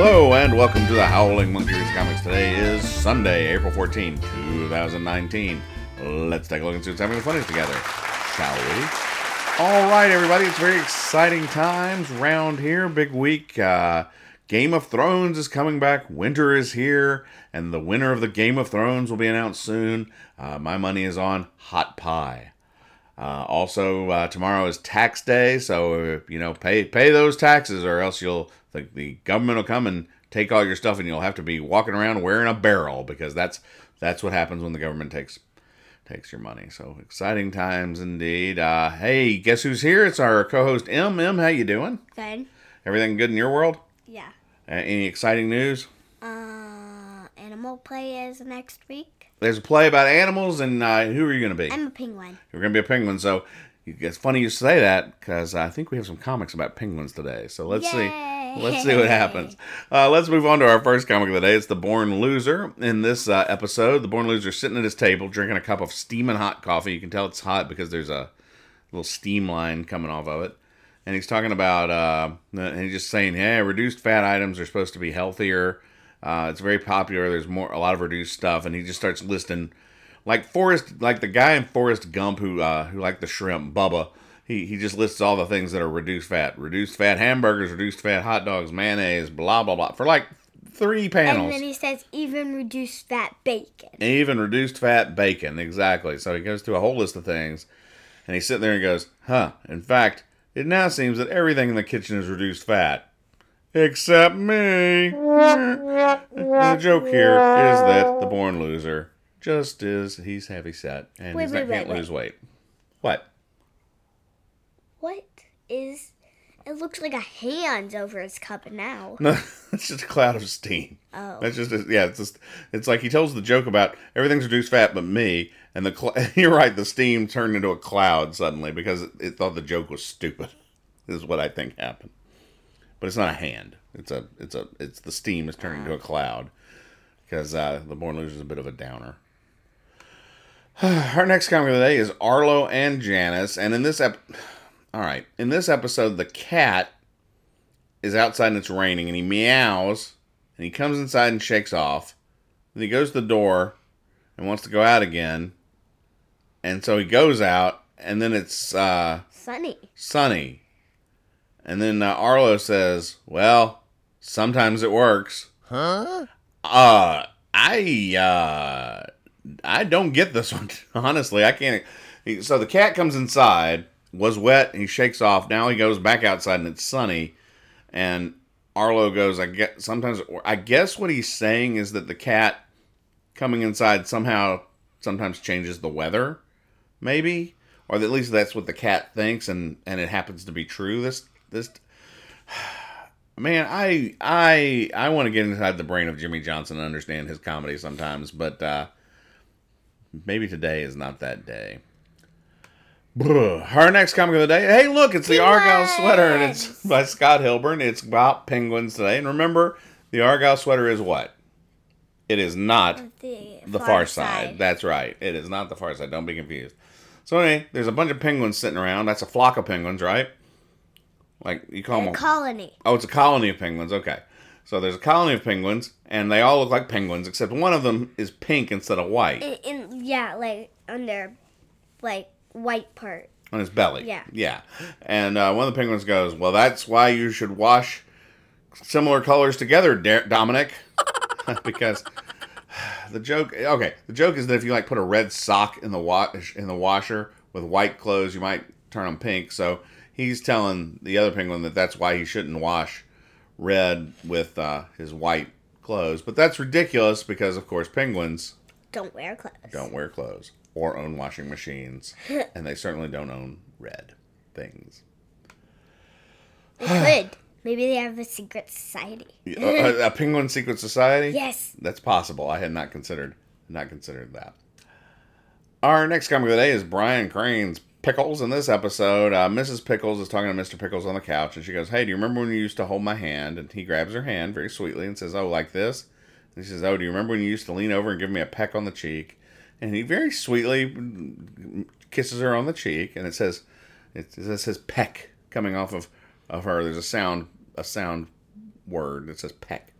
Hello and welcome to the Howling Monkeys Comics. Today is Sunday, April 14, 2019. Let's take a look and see what's happening with the funnies together, shall we? All right, everybody, it's very exciting times round here. Big week. Uh, Game of Thrones is coming back. Winter is here, and the winner of the Game of Thrones will be announced soon. Uh, my money is on Hot Pie. Uh, also, uh, tomorrow is tax day, so you know pay pay those taxes, or else you'll the, the government will come and take all your stuff, and you'll have to be walking around wearing a barrel because that's that's what happens when the government takes takes your money. So exciting times indeed. Uh, hey, guess who's here? It's our co-host M. M. How you doing? Good. Everything good in your world? Yeah. Uh, any exciting news? Uh, animal play is next week. There's a play about animals, and uh, who are you going to be? I'm a penguin. You're going to be a penguin. So it's funny you say that because I think we have some comics about penguins today. So let's see. Let's see what happens. Uh, let's move on to our first comic of the day. It's The Born Loser. In this uh, episode, the Born Loser is sitting at his table drinking a cup of steaming hot coffee. You can tell it's hot because there's a little steam line coming off of it. And he's talking about, uh, and he's just saying, hey, reduced fat items are supposed to be healthier. Uh, it's very popular. There's more, a lot of reduced stuff, and he just starts listing, like Forrest, like the guy in Forrest Gump who uh, who liked the shrimp, Bubba. He he just lists all the things that are reduced fat, reduced fat hamburgers, reduced fat hot dogs, mayonnaise, blah blah blah, for like three panels. And then he says even reduced fat bacon. Even reduced fat bacon, exactly. So he goes through a whole list of things, and he's sitting there and goes, "Huh? In fact, it now seems that everything in the kitchen is reduced fat." Except me. the joke here is that the born loser just is he's heavy set and Wait, he's wait, not, can't lose weight. What? What is? It looks like a hand over his cup now. No, it's just a cloud of steam. Oh. That's just yeah. It's just it's like he tells the joke about everything's reduced fat but me, and the cl- you're right. The steam turned into a cloud suddenly because it, it thought the joke was stupid. Is what I think happened. But it's not a hand. It's a it's a it's the steam is turning into a cloud because uh, the born loser is a bit of a downer. Our next comic of the day is Arlo and Janis, and in this ep, all right, in this episode, the cat is outside and it's raining, and he meows, and he comes inside and shakes off. Then he goes to the door and wants to go out again, and so he goes out, and then it's uh, Sunny. sunny, and then uh, Arlo says, "Well, sometimes it works." Huh? Uh, I uh, I don't get this one. Honestly, I can't. So the cat comes inside, was wet, and he shakes off. Now he goes back outside, and it's sunny. And Arlo goes, I get sometimes. I guess what he's saying is that the cat coming inside somehow sometimes changes the weather, maybe, or at least that's what the cat thinks, and and it happens to be true. This this man i i i want to get inside the brain of jimmy johnson and understand his comedy sometimes but uh maybe today is not that day Bruh. Our next comic of the day. Hey, look, it's the Argyle sweater, and it's by Scott Hilburn. It's about penguins today. And remember, the Argyle sweater is what? It is not The, the far, side. That's right. It is not the far side. Don't be confused. So anyway, there's a bunch of penguins sitting around. That's a flock of penguins, right? Like you call them A colony. Oh, it's a colony of penguins. Okay. So there's a colony of penguins, and they all look like penguins, except one of them is pink instead of white In, in yeah, like on their like white part. on his belly. Yeah. Yeah. And uh, one of the penguins goes, Well, that's why you should wash similar colors together, Dominic. because the joke, okay, the joke is that if you like put a red sock in the wash in the washer with white clothes, you might turn them pink. So he's telling the other penguin that that's why he shouldn't wash red with uh, his white clothes. But that's ridiculous because, of course, penguins Don't wear clothes. don't wear clothes or own washing machines, and they certainly don't own red things. They could. Maybe they have a secret society. a, a penguin secret society? Yes. That's possible. I had not considered not considered that. Our next comic of the day is Brian Crane's Pickles. In this episode, uh, Mrs. Pickles is talking to Mr. Pickles on the couch, and she goes, "Hey, do you remember when you used to hold my hand?" And he grabs her hand very sweetly and says, "Oh, like this." And she says, "Oh, do you remember when you used to lean over and give me a peck on the cheek?" And he very sweetly kisses her on the cheek, and it says, "It, it says peck coming off of of her. There's a sound a sound word that says peck.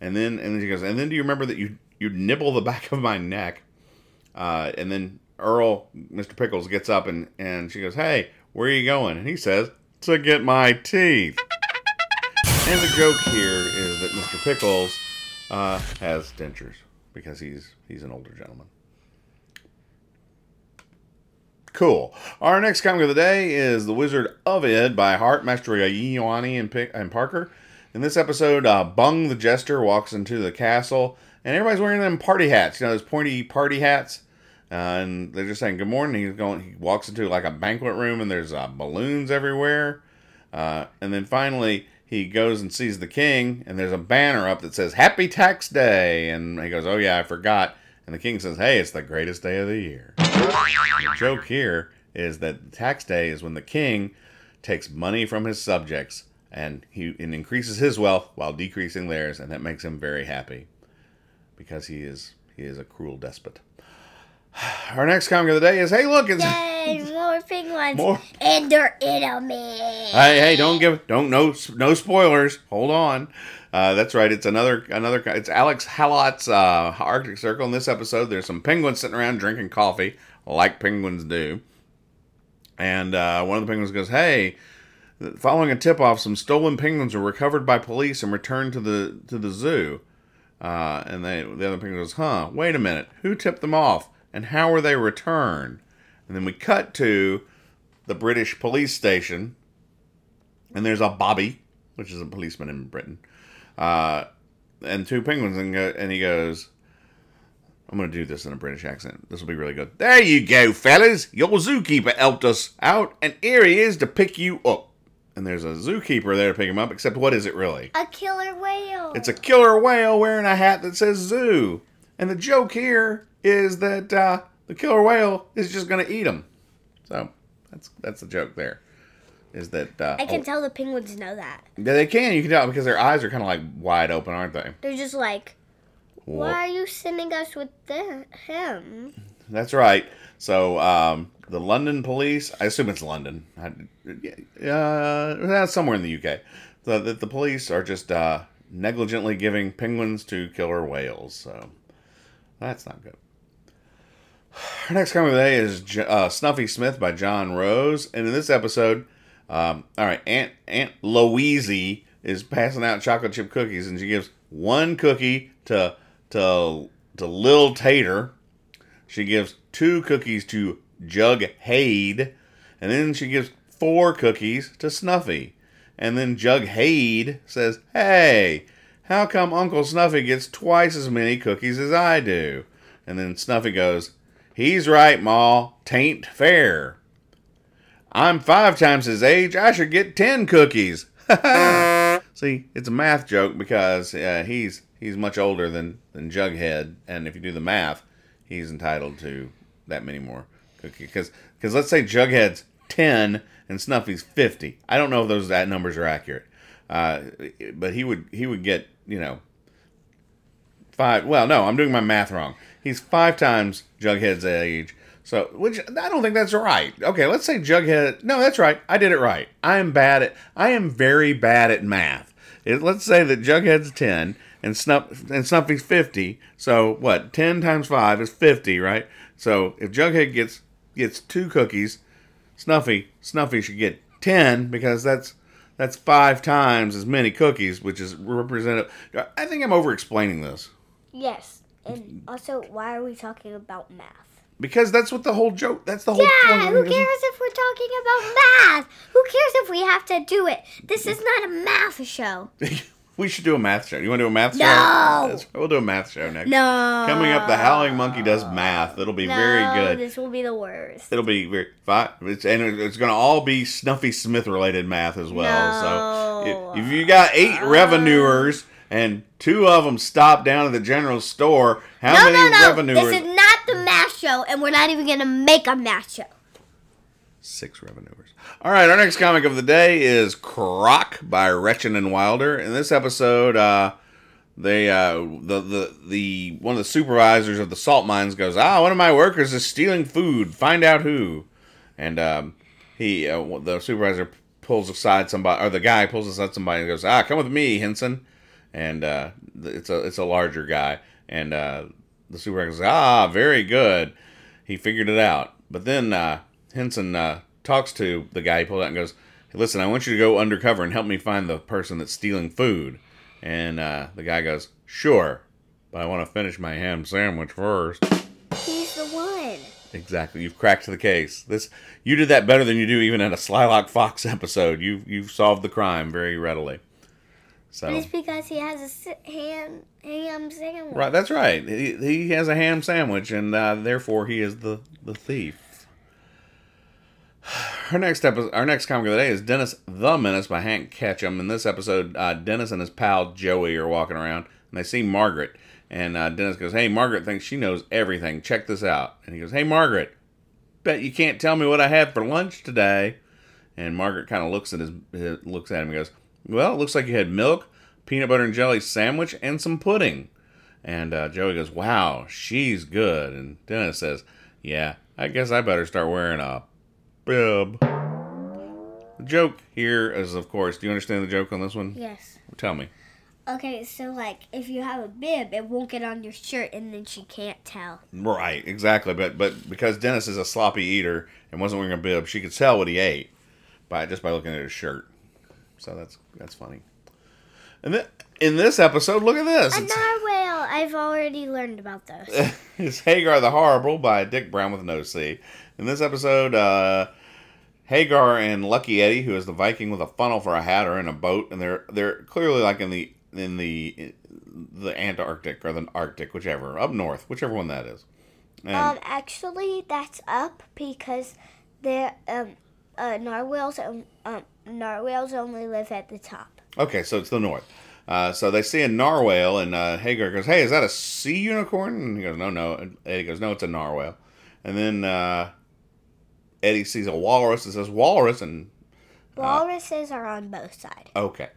And then and then she goes, and then do you remember that you you nibble the back of my neck? Uh, and then Earl, Mr. Pickles, gets up and and she goes, hey, where are you going? And he says, to get my teeth. And the joke here is that Mr. Pickles uh, has dentures because he's he's an older gentleman. Cool. Our next comic of the day is The Wizard of Id by Hart, Mastroianni and, Pick, and Parker. In this episode, uh, Bung the Jester walks into the castle, and everybody's wearing them party hats. You know, those pointy party hats. And they're just saying good morning. He's going. He walks into like a banquet room, and there's uh, balloons everywhere. Uh, and then finally, he goes and sees the king, and there's a banner up that says "Happy Tax Day," and he goes, "Oh yeah, I forgot." And the king says, "Hey, it's the greatest day of the year." The joke here is that tax day is when the king takes money from his subjects and he and increases his wealth while decreasing theirs, and that makes him very happy because he is he is a cruel despot. Our next comic of the day is Hey look it's Yay, more penguins. More. And they're enemies. Hey hey don't give don't no no spoilers. Hold on. Uh, that's right. It's another another. It's Alex Hallatt's uh, Arctic Circle. In this episode, there's some penguins sitting around drinking coffee, like penguins do. And uh, one of the penguins goes, "Hey, following a tip off, some stolen penguins were recovered by police and returned to the to the zoo." Uh, and they, the other penguin goes, "Huh? Wait a minute. Who tipped them off? And how were they returned?" And then we cut to the British police station, and there's a Bobby, which is a policeman in Britain, uh, and two penguins, and, go, and he goes, I'm going to do this in a British accent. This will be really good. There you go, fellas. Your zookeeper helped us out, and here he is to pick you up. And there's a zookeeper there to pick him up, except what is it really? A killer whale. It's a killer whale wearing a hat that says zoo. And the joke here is that uh, the killer whale is just going to eat him. So that's that's the joke there. Is that uh, I can oh, tell the penguins know that. yeah, they can you can tell because their eyes are kind of like wide open, aren't they? They're just like, why are you sending us with the, him? That's right. So um, the London police, I assume it's London, uh, that's somewhere in the UK. The, the, the police are just uh, negligently giving penguins to killer whales. So that's not good. Our next comic of the day is uh, Snuffy Smith by John Rose, and in this episode, um, all right, Aunt Aunt Loweezy is passing out chocolate chip cookies, and she gives one cookie to to to Lil Tater. She gives two cookies to Jug Hade, and then she gives four cookies to Snuffy. And then Jughaid says, Hey, how come Uncle Snuffy gets twice as many cookies as I do? And then Snuffy goes, He's right, Ma. Tain't fair. I'm five times his age. I should get ten cookies. See, it's a math joke because uh, he's he's much older than than Jughaid, and if you do the math, he's entitled to that many more cookies. Because because let's say Jughaid's ten and Snuffy's fifty. I don't know if those that numbers are accurate, uh, but he would he would get you know five. Well, no, I'm doing my math wrong. He's five times Jughaid's age. So, which I don't think that's right. Okay, let's say Jughaid. No, that's right. I did it right. I am bad at. I am very bad at math. It, let's say that Jughaid's ten and Snuff and Snuffy's fifty. So what? Ten times five is fifty, right? So if Jughaid gets gets two cookies, Snuffy Snuffy should get ten because that's that's five times as many cookies, which is represented. I think I'm over explaining this Yes. And also, why are we talking about math? because that's what the whole joke. That's the whole. Yeah, who cares if we're talking about math? Who cares if we have to do it? This is not a math show. we should do a math show. You want to do a math show? No. We'll do a math show next. No. Coming up, the Howling Monkey does math. It'll be very No, good. This will be the worst. It'll be very five. It's, and it's going to all be Snuffy Smith related math as well. So No. if, if you got eight uh, revenuers and two of them stop down at the general store, how No, many no, no. revenuers? This is not the math show, and we're not even going to make a math show. Six revenuers. All right, our next comic of the day is Crock by Rechin and Wilder. In this episode, uh, they uh, the the the one of the supervisors of the salt mines goes, "Ah, one of my workers is stealing food. Find out who." And um, he uh, the supervisor pulls aside somebody, or the guy pulls aside somebody and goes, "Ah, come with me, Henson." And uh, it's a it's a larger guy, and uh, the supervisor goes, "Ah, very good." He figured it out. But then uh, Henson uh, talks to the guy he pulled out and goes, hey, "Listen, I want you to go undercover and help me find the person that's stealing food." And uh, the guy goes, "Sure, but I want to finish my ham sandwich first. He's the one. Exactly. You've cracked the case. This you did that better than you do even in a Slylock Fox episode. You you've solved the crime very readily. So it's because he has a ham ham sandwich. right, that's right. He, he has a ham sandwich, and uh, therefore he is the the thief. Our next episode, our next comic of the day is Dennis the Menace by Hank Ketcham. In this episode, uh, Dennis and his pal Joey are walking around, and they see Margaret. And uh, Dennis goes, "Hey, Margaret thinks she knows everything. Check this out." And he goes, "Hey, Margaret, bet you can't tell me what I had for lunch today." And Margaret kind of looks at his, his looks at him and goes, "Well, it looks like you had milk, peanut butter and jelly sandwich, and some pudding." And uh, Joey goes, "Wow, she's good." And Dennis says, "Yeah, I guess I better start wearing a bib." The joke here is, of course, do you understand the joke on this one? Yes. Tell me. Okay, so like if you have a bib, it won't get on your shirt, and then she can't tell. Right, exactly. But but because Dennis is a sloppy eater and wasn't wearing a bib, she could tell what he ate by just by looking at his shirt. So that's that's funny. And then in this episode, look at this. A It's, narwhal. I've already learned about those. it's Hagar the Horrible by Dik Browne with no C. In this episode, uh, Hagar and Lucky Eddie, who is the Viking with a funnel for a hat, are in a boat, and they're they're clearly like in the in the the Antarctic or the Arctic, whichever up north, whichever one that is. And, um, actually, that's up because there are um, uh, narwhals. Um, um, narwhals only live at the top. Okay, so it's the north. Uh, so they see a narwhal, and uh, Hagar goes, "Hey, is that a sea unicorn?" And he goes, "No, no." And Eddie goes, "No, it's a narwhal." And then uh, Eddie sees a walrus and says, "Walrus," and Walruses are on both sides. okay,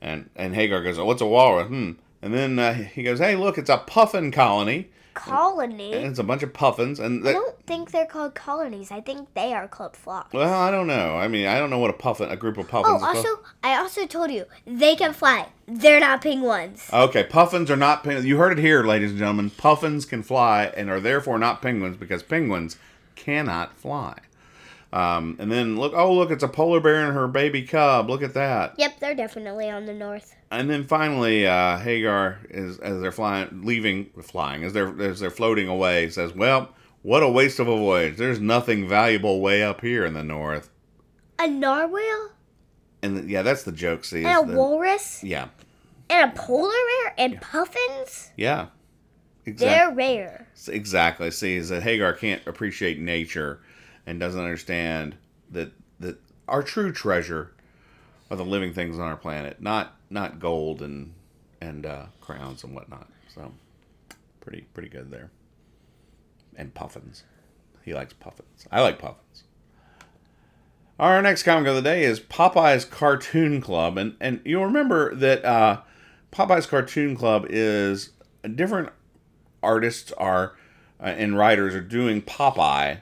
and and Hagar goes, oh, "What's a walrus?" Hmm. And then uh, he goes, "Hey, look, it's a puffin colony, Colony. and it's a bunch of puffins." And I don't think they're called colonies. I think they are called flocks. well, I don't know. I mean, I don't know what a puffin, a group of puffins. Oh, is called. also, I also told you they can fly. They're not penguins. Okay, puffins are not penguins. You heard it here, ladies and gentlemen. Puffins can fly and are therefore not penguins because penguins cannot fly. Um, and then look, oh look, it's a polar bear and her baby cub. Look at that. Yep, they're definitely on the north. And then finally, uh, Hagar is as they're flying, leaving, flying as they're as they're floating away, says, "Well, what a waste of a voyage. There's nothing valuable way up here in the north." A narwhal And the, yeah, that's the joke. See, and a the- walrus yeah, and a polar bear and puffins. yeah, exactly. They're rare. Exactly. See, is that Hagar can't appreciate nature and doesn't understand that that our true treasure are the living things on our planet, not not gold and and uh, crowns and whatnot. So, pretty pretty good there. And puffins. He likes puffins. I like puffins. Our next comic of the day is Popeye's Cartoon Club, and and you'll remember that uh, Popeye's Cartoon Club is different artists are uh, and writers are doing Popeye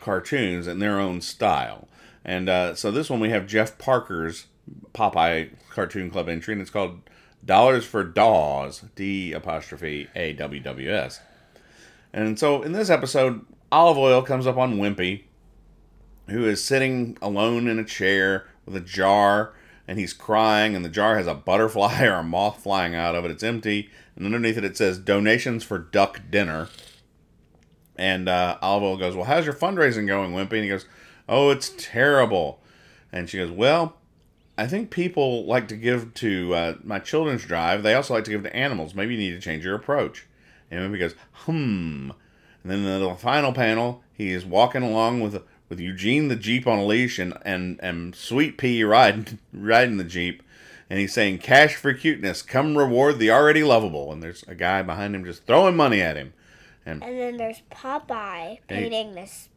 cartoons in their own style. And uh, so this one we have Jeff Parker's Popeye Cartoon Club entry, and it's called Dollars for Daws, D apostrophe A W W S. And so in this episode, Olive Oyl comes up on Wimpy, who is sitting alone in a chair with a jar, and he's crying, and the jar has a butterfly or a moth flying out of it. It's empty, and underneath it it says donations for duck dinner. And uh, Olive Oyl goes, Well, how's your fundraising going, Wimpy? And he goes, Oh, it's terrible. And she goes, Well, I think people like to give to uh, my children's drive. They also like to give to animals. Maybe you need to change your approach. And Wimpy goes, Hmm. And then in the final panel, he is walking along with with Eugene the Jeep on a leash and, and, and Swee'Pea riding riding the Jeep. And he's saying, Cash for cuteness, come reward the already lovable. And there's a guy behind him just throwing money at him. And and then there's Popeye painting this.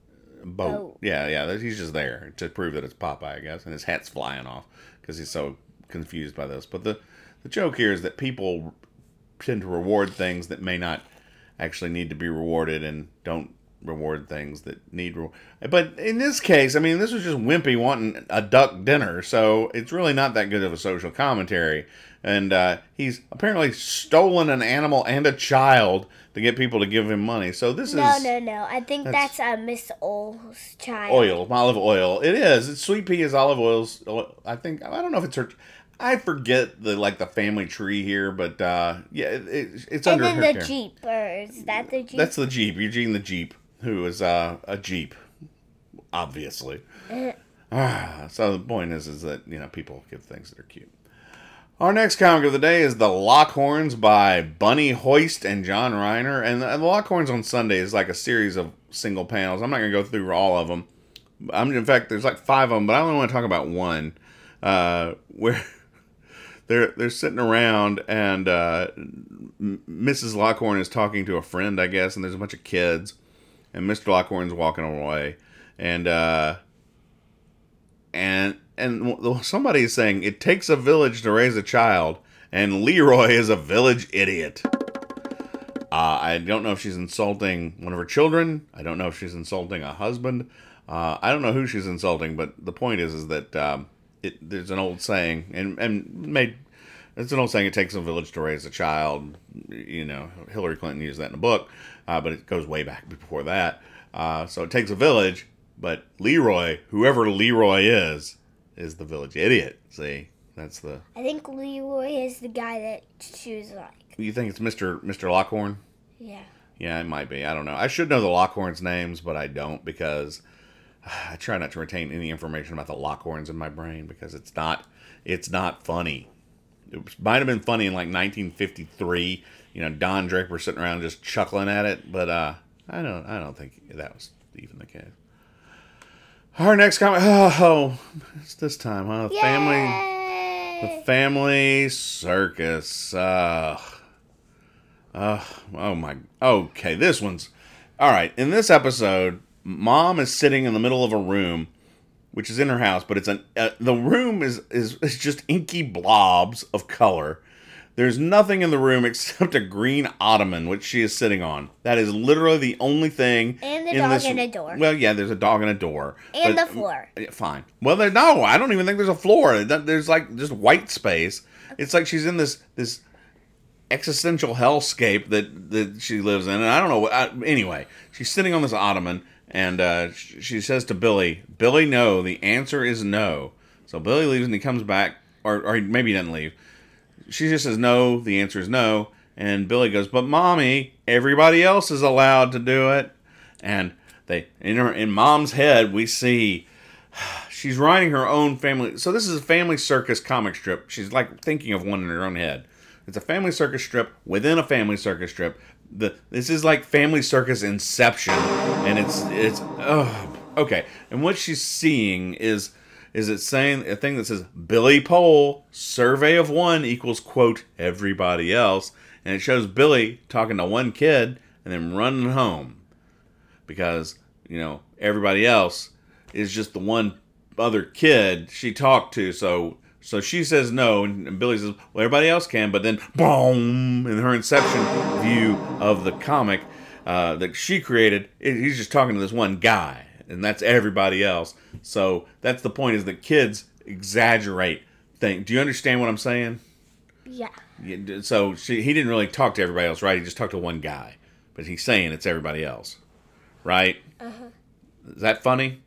boat. Boat. Yeah, yeah. He's just there to prove that it's Popeye, I guess, and his hat's flying off because he's so confused by this. But the the joke here is that people tend to reward things that may not actually need to be rewarded, and don't reward things that need reward. But in this case, I mean, this was just Wimpy wanting a duck dinner, so it's really not that good of a social commentary. And uh, he's apparently stolen an animal and a child to get people to give him money. So this No, is no, no. No. I think that's- that's, uh, Miss Ole's child. oil, olive oil. It is. It's sweet pea is olive oils. I think I don't know if it's her. I forget the like the family tree here, but uh, yeah, it, it, it's And under then her the care. Jeep, or is that the Jeep? That's the Jeep. Eugene the Jeep, who is uh, a Jeep, obviously. Ah, so the point is, is that you know people give things that are cute. Our next comic of the day is the Lockhorns by Bunny Hoest and John Reiner, and the, the Lockhorns on Sunday is like a series of single panels. I'm not gonna go through all of them. I'm in fact there's like five of them, but I only want to talk about one uh, where they're they're sitting around and uh, Mrs. Lockhorn is talking to a friend, I guess, and there's a bunch of kids, and Mr. Lockhorn's walking away, and uh, and and somebody is saying it takes a village to raise a child, and Leroy is a village idiot. Uh, I don't know if she's insulting one of her children. I don't know if she's insulting a husband. Uh, I don't know who she's insulting, but the point is, is that um, it, there's an old saying, and and made it's an old saying. It takes a village to raise a child. You know, Hillary Clinton used that in a book, uh, but it goes way back before that. Uh, so it takes a village, but Leroy, whoever Leroy is, is the village idiot. See, that's the. I think Leroy is the guy that she was like. You think it's Mister Mister Lockhorn? Yeah. Yeah, it might be. I don't know. I should know the Lockhorns' names, but I don't because I try not to retain any information about the Lockhorns in my brain because it's not it's not funny. It might have been funny in like 1953. You know, Don Draper sitting around just chuckling at it, but uh, I don't I don't think that was even the case. Our next comment. Oh, it's this time, huh? The family. The family circus. Uh, uh, oh my. Okay, this one's. All right, in this episode, mom is sitting in the middle of a room, which is in her house, but it's an. Uh, the room is, is, is just inky blobs of color. There's nothing in the room except a green ottoman, which she is sitting on. That is literally the only thing. And the in dog this- and a door. Well, yeah, there's a dog and a door. And but- the floor. yeah, Fine. Well, there, no, I don't even think there's a floor. There's like just white space. It's like she's in this this existential hellscape that that she lives in, and I don't know. I, anyway, she's sitting on this ottoman, and uh, she says to Billy, "Billy, no. The answer is no." So Billy leaves, and he comes back, or or maybe he doesn't leave. She just says no. The answer is no, and Billy goes, "But mommy, everybody else is allowed to do it." And they in her in mom's head, we see she's writing her own family. So this is a family circus comic strip. She's like thinking of one in her own head. It's a family circus strip within a family circus strip. The this is like family circus inception, and it's it's oh okay. And what she's seeing is is it saying a thing that says Billy Poll survey of one equals quote everybody else, and it shows Billy talking to one kid and then running home because you know everybody else is just the one other kid she talked to so so she says no and, billy says well everybody else can but then boom in her inception view of the comic uh, that she created it, he's just talking to this one guy and that's everybody else so that's the point is that kids exaggerate things do you understand what i'm saying Yeah. Yeah, so she, he didn't really talk to everybody else, right? He just talked to one guy, but he's saying it's everybody else, right? Uh-huh. Is that funny?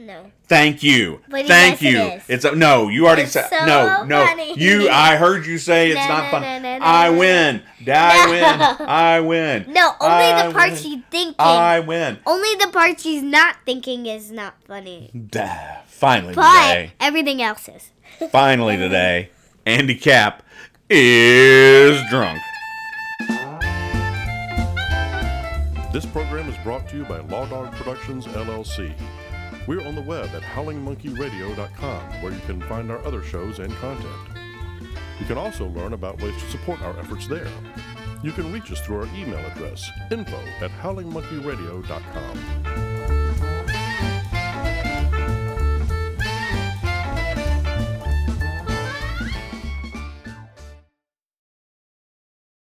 No. Thank you. But Thank yes, you. is. It's a, no. You already It's said so no. No. funny. You. I heard you say it's No, not no, funny. no, no, no, I win. I No. win. I win. No, only I the part win. she's thinking. I win. only the part she's not thinking is not funny. Duh. Finally But today. everything else is. Finally today. Andy Capp is drunk. This program is brought to you by Law Dog Productions, LLC. We're on the web at howlingmonkeyradio.com, where you can find our other shows and content. You can also learn about ways to support our efforts there. You can reach us through our email address, info at howlingmonkeyradio.com.